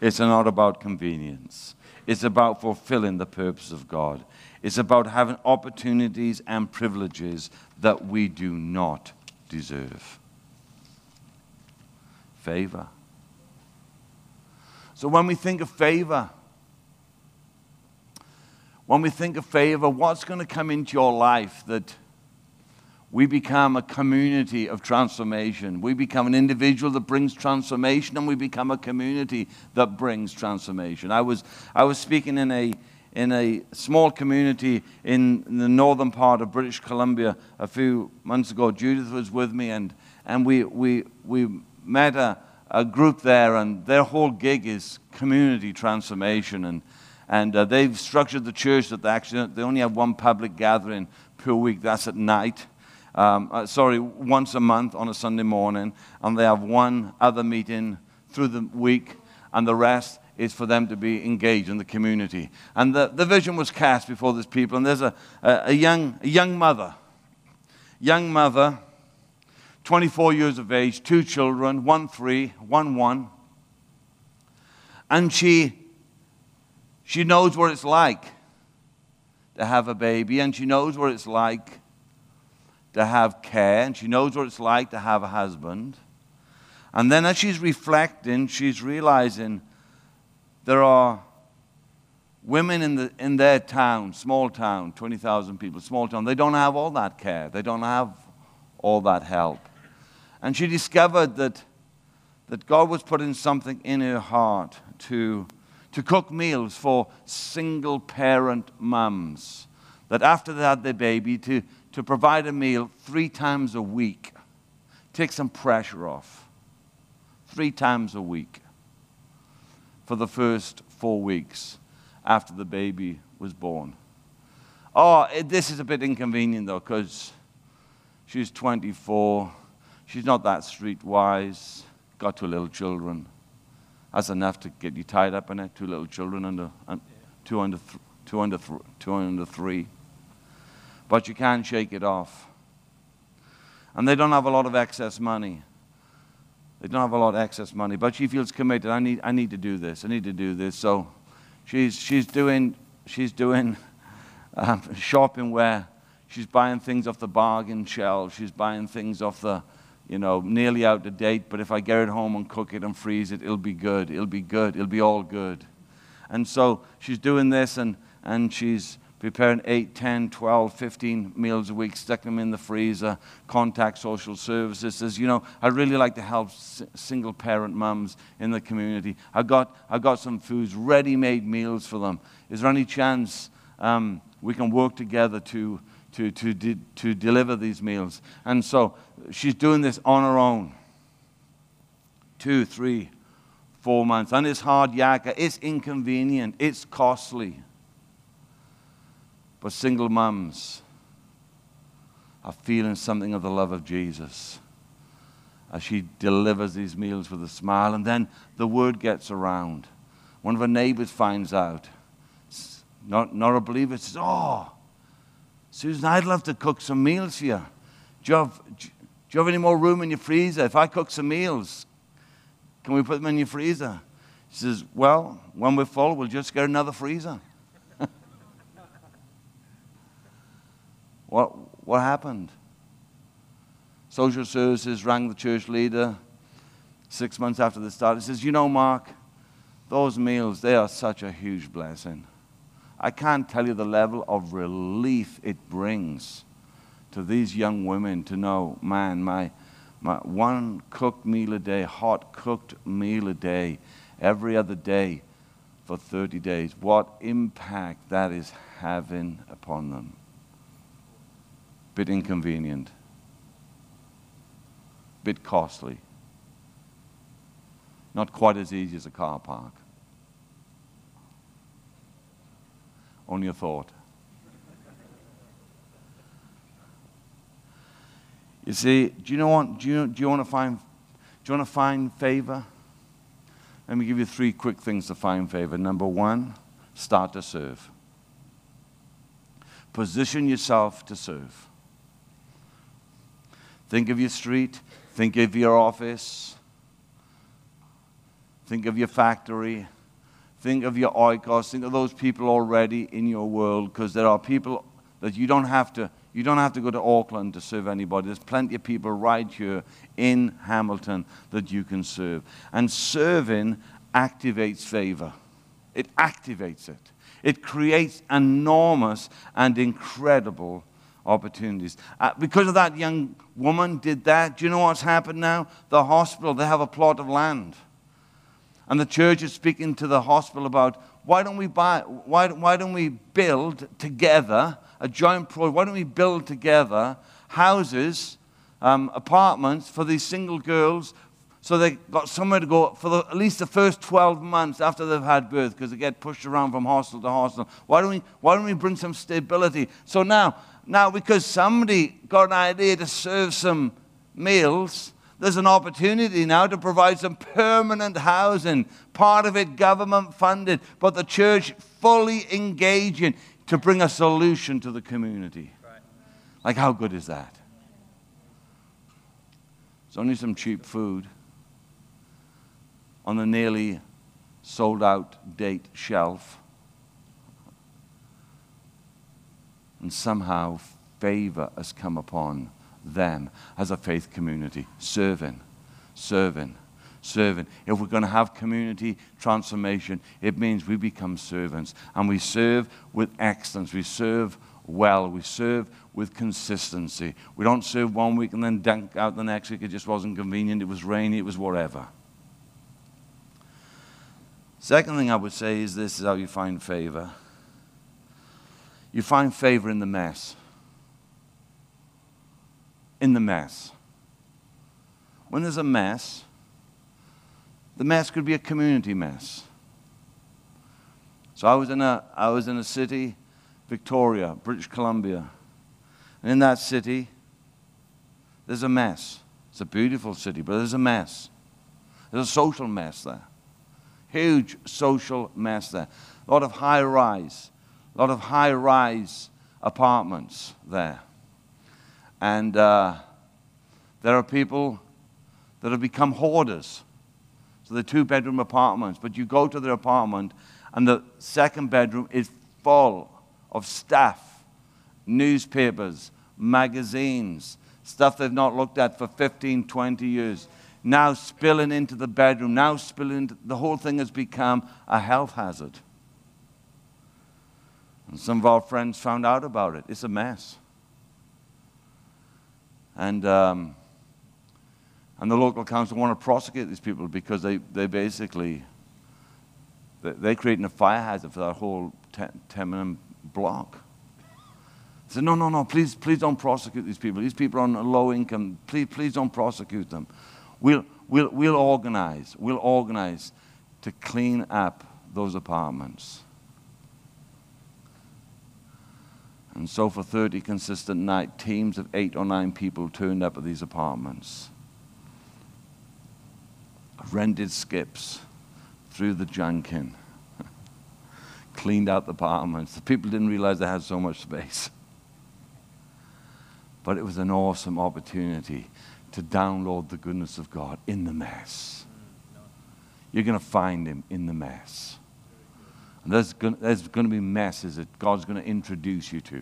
Speaker 7: It's not about convenience. It's about fulfilling the purpose of God. It's about having opportunities and privileges that we do not deserve. Favor. So when we think of favor, when we think of favor, what's going to come into your life that we become a community of transformation. We become an individual that brings transformation, and we become a community that brings transformation. I was, I was speaking in a, in a small community in the northern part of British Columbia a few months ago. Judith was with me, and, and we, we, we met a, a group there, and their whole gig is community transformation. And, and uh, they've structured the church that they actually they only have one public gathering per week. That's at night. Um, uh, sorry, once a month on a Sunday morning, and they have one other meeting through the week, and the rest is for them to be engaged in the community. And the, the vision was cast before these people, and there's a, a, a young, a young mother, young mother, 24 years of age, two children, one three, one one, and she she knows what it's like to have a baby, and she knows what it's like to have care, and she knows what it's like to have a husband. And then as she's reflecting, she's realizing there are women in, the, in their town, small town, 20,000 people, small town, they don't have all that care. They don't have all that help. And she discovered that, that God was putting something in her heart to, to cook meals for single parent mums. That after they had their baby, to, to provide a meal three times a week. Take some pressure off. Three times a week for the first four weeks after the baby was born. Oh, it, this is a bit inconvenient though, because she's 24. She's not that streetwise. Got two little children. That's enough to get you tied up in it. Two little children under, two under, two under, two under three but you can't shake it off. And they don't have a lot of excess money. They don't have a lot of excess money, but she feels committed. I need, I need to do this. I need to do this. So she's, she's doing, she's doing um, shopping where she's buying things off the bargain shelf. She's buying things off the, you know, nearly out of date. But if I get it home and cook it and freeze it, it'll be good. It'll be good. It'll be all good. And so she's doing this and, and she's preparing 8, 10, 12, 15 meals a week, stick them in the freezer, contact social services. Says, you know, I really like to help single parent mums in the community. I got, I got some foods, ready made meals for them. Is there any chance um, we can work together to, to, to, de- to deliver these meals? And so she's doing this on her own. Two, three, four months. And it's hard yakka. It's inconvenient. It's costly. But single mums are feeling something of the love of Jesus as she delivers these meals with a smile. And then the word gets around. One of her neighbors finds out. Not, not a believer says, Oh, Susan, I'd love to cook some meals for you. Do you, have, do you have any more room in your freezer? If I cook some meals, can we put them in your freezer? She says, Well, when we're full, we'll just get another freezer. What, what happened? Social services rang the church leader six months after the start. He says, You know, Mark, those meals, they are such a huge blessing. I can't tell you the level of relief it brings to these young women to know, man, my, my one cooked meal a day, hot cooked meal a day, every other day for 30 days, what impact that is having upon them. Bit inconvenient, bit costly, not quite as easy as a car park. Only a thought. You see, do you know what? Do you, do you want to find? Do you want to find favor? Let me give you three quick things to find favor. Number one, start to serve. Position yourself to serve. Think of your street. Think of your office. Think of your factory. Think of your oikos. Think of those people already in your world because there are people that you don't have to you don't have to go to Auckland to serve anybody. There's plenty of people right here in Hamilton that you can serve. And serving activates favor. It activates it. It creates enormous and incredible opportunities. Uh, because of that young woman did that, do you know what's happened now? The hospital, they have a plot of land. And the church is speaking to the hospital about why don't we buy, why, why don't we build together a joint project? Why don't we build together houses, um, apartments for these single girls so they got somewhere to go for the, at least the first 12 months after they've had birth because they get pushed around from hostel to hostel. Why don't we, why don't we bring some stability? So now, now, because somebody got an idea to serve some meals, there's an opportunity now to provide some permanent housing, part of it government funded, but the church fully engaging to bring a solution to the community. Right. Like, how good is that? It's only some cheap food on the nearly sold out date shelf. And somehow favor has come upon them as a faith community, serving, serving, serving. If we're going to have community transformation, it means we become servants and we serve with excellence. We serve well. We serve with consistency. We don't serve one week and then dunk out the next week. It just wasn't convenient. It was rainy. It was whatever. Second thing I would say is this is how you find favor. You find favor in the mess in the mess. When there's a mess, the mess could be a community mess. So I was in a, I was in a city, Victoria, British Columbia. And in that city, there's a mess. It's a beautiful city, but there's a mess. There's a social mess there. Huge social mess there. A lot of high rise, a lot of high rise apartments there. And uh, there are people that have become hoarders. So they're two bedroom apartments, but you go to their apartment, and the second bedroom is full of stuff, newspapers, magazines, stuff they've not looked at for 15, 20 years. Now spilling into the bedroom, now spilling into the whole thing has become a health hazard. And some of our friends found out about it. It's a mess. And, um, and the local council want to prosecute these people because they, they basically, they're creating a fire hazard for that whole tenement block. They said, no, no, no, please, please don't prosecute these people. These people are on low income. Please, please don't prosecute them. We'll, we'll, we'll organize. We'll organize to clean up those apartments. And so, for 30 consistent nights, teams of eight or nine people turned up at these apartments. Rented skips, threw the junk in, cleaned out the apartments. The people didn't realize they had so much space. But it was an awesome opportunity to download the goodness of God in the mess. You're going to find Him in the mess. And there's going, to be messes that God's going to introduce you to.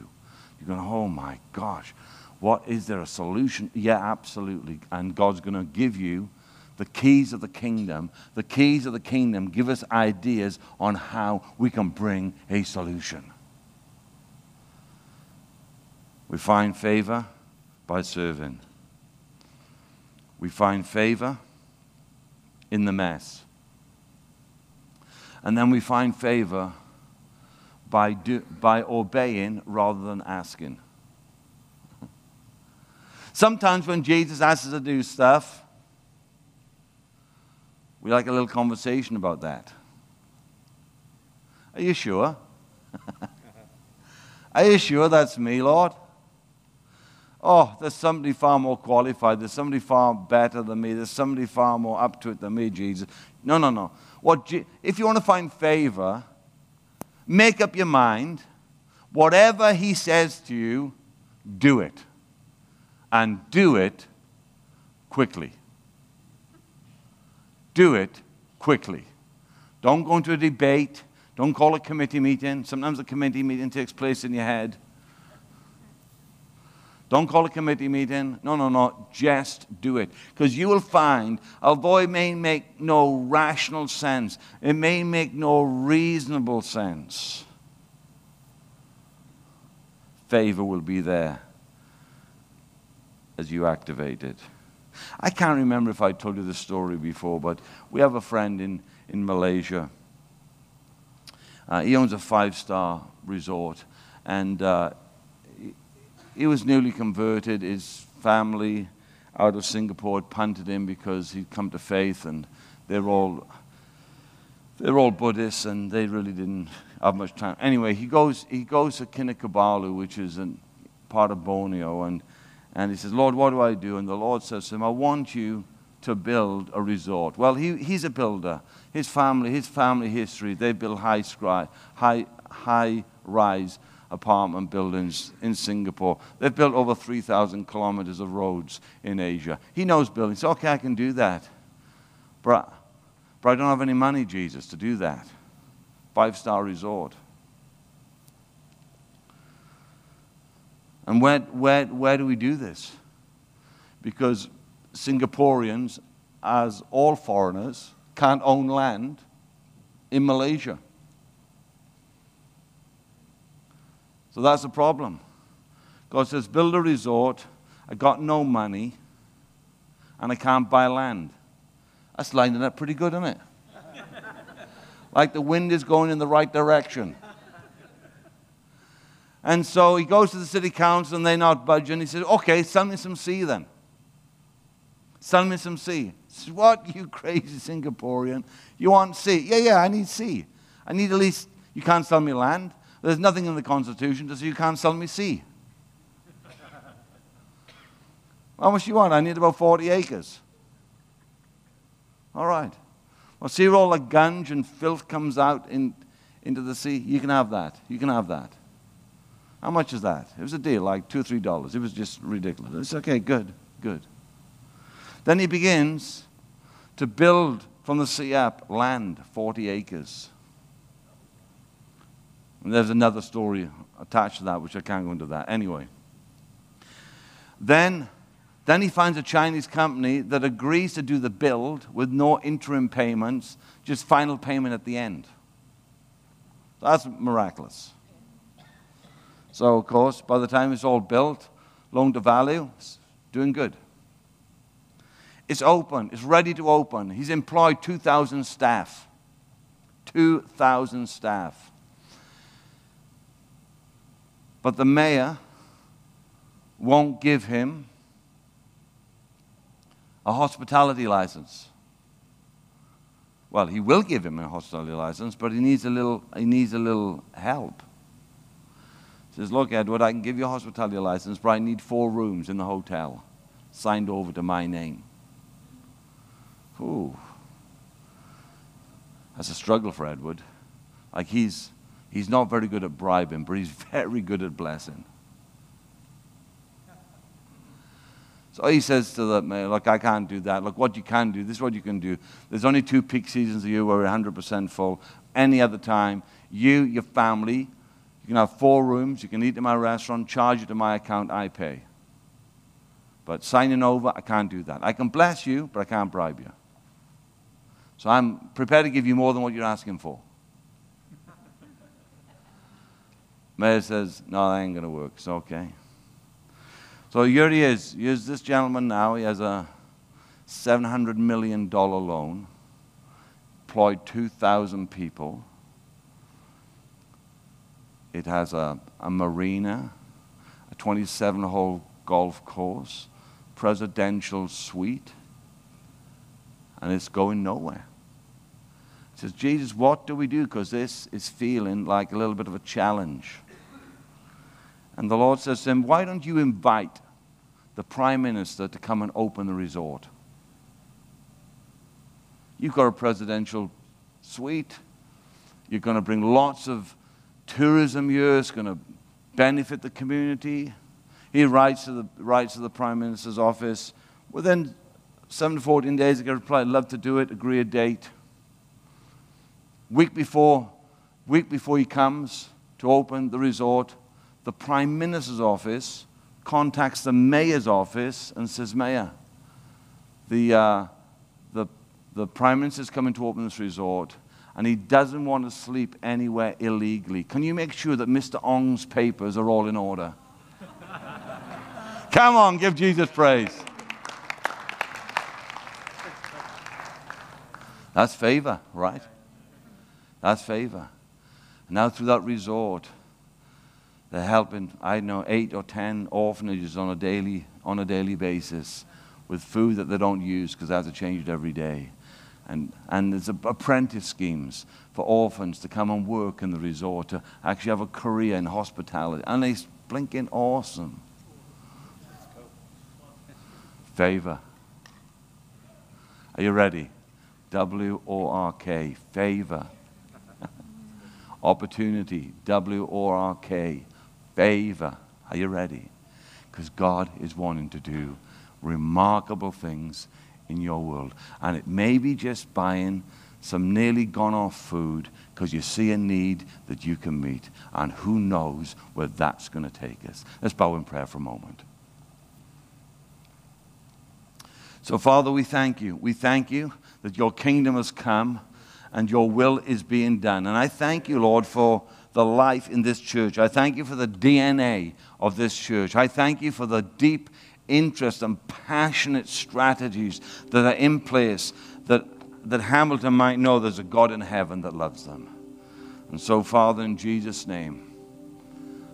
Speaker 7: You're going, oh my gosh, what is there a solution? Yeah, absolutely. And God's going to give you the keys of the kingdom. The keys of the kingdom give us ideas on how we can bring a solution. We find favor by serving. We find favor in the mess. And then we find favor by, do, by obeying rather than asking. Sometimes when Jesus asks us to do stuff, we like a little conversation about that. Are you sure? Are you sure that's me, Lord? Oh, there's somebody far more qualified. There's somebody far better than me. There's somebody far more up to it than me, Jesus. No, no, no. What, if you want to find favor, make up your mind. Whatever he says to you, do it. And do it quickly. Do it quickly. Don't go into a debate. Don't call a committee meeting. Sometimes a committee meeting takes place in your head. Don't call a committee meeting. No, no, no. Just do it. Because you will find, although it may make no rational sense, it may make no reasonable sense, favor will be there as you activate it. I can't remember if I told you the story before, but we have a friend in, in Malaysia. Uh, he owns a five star resort. And uh, he was newly converted. His family out of Singapore had punted him because he'd come to faith, and they're all they're all Buddhists, and they really didn't have much time. Anyway, he goes he goes to Kinabalu, which is a part of Borneo, and and he says, Lord, what do I do? And the Lord says to him, I want you to build a resort. Well, he, he's a builder. His family, his family history, they build high, scry, high, high rise apartment buildings in Singapore. They've built over 3,000 kilometers of roads in Asia. He knows building. So, okay, I can do that. But, but I don't have any money, Jesus, to do that. Five star resort. And where, where, where do we do this? Because Singaporeans, as all foreigners, can't own land in Malaysia. So that's the problem. God says, build a resort. I got no money, and I can't buy land. That's lining up pretty good, isn't it? like the wind is going in the right direction. And so he goes to the city council and they're not budging. He says, Okay, sell me some sea then. Sell me some sea. Says, what, you crazy Singaporean? You want sea? Yeah, yeah, I need sea. I need at least, you can't sell me land. There's nothing in the Constitution that says you can't sell me sea. How much do you want? I need about 40 acres. All right. Well, see where all the gunge and filth comes out in, into the sea? You can have that. You can have that. How much is that? It was a deal, like two or three dollars. It was just ridiculous. It's okay, good, good. Then he begins to build from the sea up land, 40 acres. And there's another story attached to that, which I can't go into that. Anyway. Then, then he finds a Chinese company that agrees to do the build with no interim payments, just final payment at the end. That's miraculous. So, of course, by the time it's all built, loan to value, it's doing good. It's open, it's ready to open. He's employed 2,000 staff. 2,000 staff. But the mayor won't give him a hospitality license. well, he will give him a hospitality license, but he needs a little, he needs a little help. He says, Look, Edward, I can give you a hospitality license, but I need four rooms in the hotel signed over to my name. Ooh. That's a struggle for Edward. Like he's, he's not very good at bribing, but he's very good at blessing. So he says to the mayor, Look, I can't do that. Look, what you can do, this is what you can do. There's only two peak seasons a year where we're 100% full. Any other time, you, your family, you can have four rooms, you can eat in my restaurant, charge it to my account, I pay. But signing over, I can't do that. I can bless you, but I can't bribe you. So I'm prepared to give you more than what you're asking for. Mayor says, No, that ain't going to work. It's okay. So here he is. Here's this gentleman now. He has a $700 million loan, employed 2,000 people. It has a, a marina, a 27 hole golf course, presidential suite, and it's going nowhere. He says, Jesus, what do we do? Because this is feeling like a little bit of a challenge. And the Lord says to him, Why don't you invite the Prime Minister to come and open the resort? You've got a presidential suite. You're going to bring lots of tourism here. It's going to benefit the community. He writes to the, writes to the Prime Minister's office. Within 7 to 14 days, I get a reply, I'd love to do it, agree a date. Week before, week before he comes to open the resort, the Prime Minister's office contacts the mayor's office and says, Mayor, the, uh, the, the Prime Minister's coming to open this resort and he doesn't want to sleep anywhere illegally. Can you make sure that Mr. Ong's papers are all in order? Come on, give Jesus praise. That's favor, right? That's favor. Now, through that resort, they're helping, I know, eight or ten orphanages on a daily, on a daily basis with food that they don't use because they have to change it every day. And, and there's apprentice schemes for orphans to come and work in the resort, to actually have a career in hospitality. And it's blinking awesome. Favor. Are you ready? W O R K. Favor. Opportunity. W O R K. Favor. Are you ready? Because God is wanting to do remarkable things in your world. And it may be just buying some nearly gone off food because you see a need that you can meet. And who knows where that's going to take us. Let's bow in prayer for a moment. So, Father, we thank you. We thank you that your kingdom has come and your will is being done. And I thank you, Lord, for the life in this church. I thank you for the DNA of this church. I thank you for the deep interest and passionate strategies that are in place that, that Hamilton might know there's a God in heaven that loves them. And so, Father, in Jesus' name,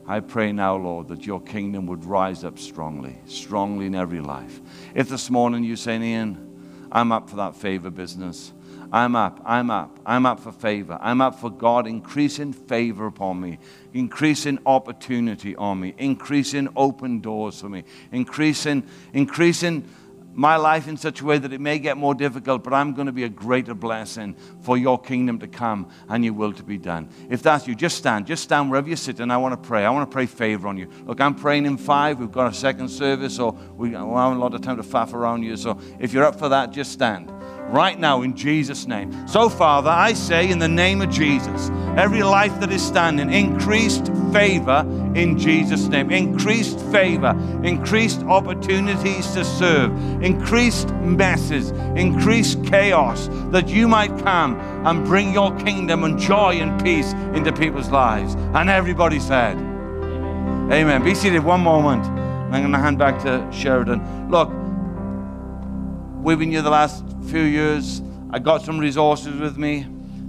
Speaker 7: I pray now, Lord, that your kingdom would rise up strongly, strongly in every life. If this morning you say, Ian, I'm up for that favor business. I'm up, I'm up, I'm up for favor. I'm up for God increasing favor upon me, increasing opportunity on me, increasing open doors for me, increasing, increasing my life in such a way that it may get more difficult, but I'm going to be a greater blessing for your kingdom to come and your will to be done. If that's you, just stand. Just stand wherever you sit, and I want to pray. I want to pray favor on you. Look, I'm praying in five. We've got a second service, or we, don't have a lot of time to faff around you. So if you're up for that, just stand right now in Jesus' name. So, Father, I say in the name of Jesus, every life that is standing, increased favor in Jesus' name. Increased favor, increased opportunities to serve, increased messes, increased chaos, that you might come and bring your kingdom and joy and peace into people's lives. And everybody said, Amen. Amen. Be seated one moment. I'm going to hand back to Sheridan. Look, been here the last few years. I got some resources with me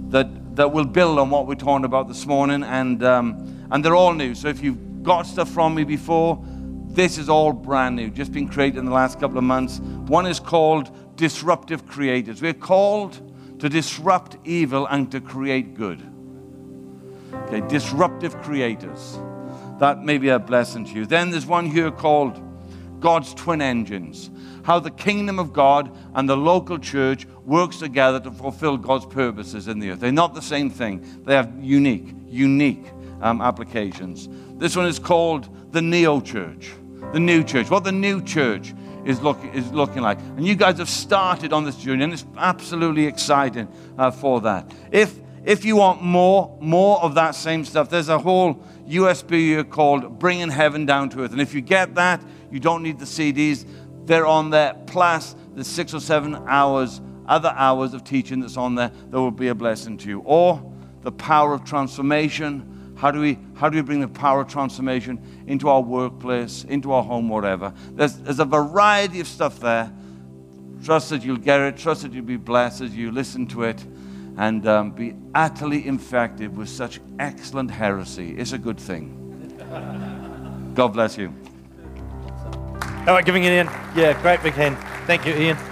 Speaker 7: that, that will build on what we're talking about this morning, and, um, and they're all new. So if you've got stuff from me before, this is all brand new, just been created in the last couple of months. One is called Disruptive Creators. We're called to disrupt evil and to create good. Okay, disruptive creators. That may be a blessing to you. Then there's one here called God's twin engines. How the kingdom of God and the local church works together to fulfill God's purposes in the earth. They're not the same thing. They have unique, unique um, applications. This one is called the Neo Church, the New Church. What the New Church is, look, is looking like. And you guys have started on this journey, and it's absolutely exciting uh, for that. If if you want more, more of that same stuff, there's a whole USB called Bringing Heaven Down to Earth. And if you get that, you don't need the CDs. They're on there, plus the six or seven hours, other hours of teaching that's on there that will be a blessing to you. Or the power of transformation. How do we, how do we bring the power of transformation into our workplace, into our home, whatever? There's, there's a variety of stuff there. Trust that you'll get it. Trust that you'll be blessed as you listen to it and um, be utterly infected with such excellent heresy. It's a good thing. God bless you.
Speaker 2: How about giving it in? Yeah, great big hand. Thank you, Ian.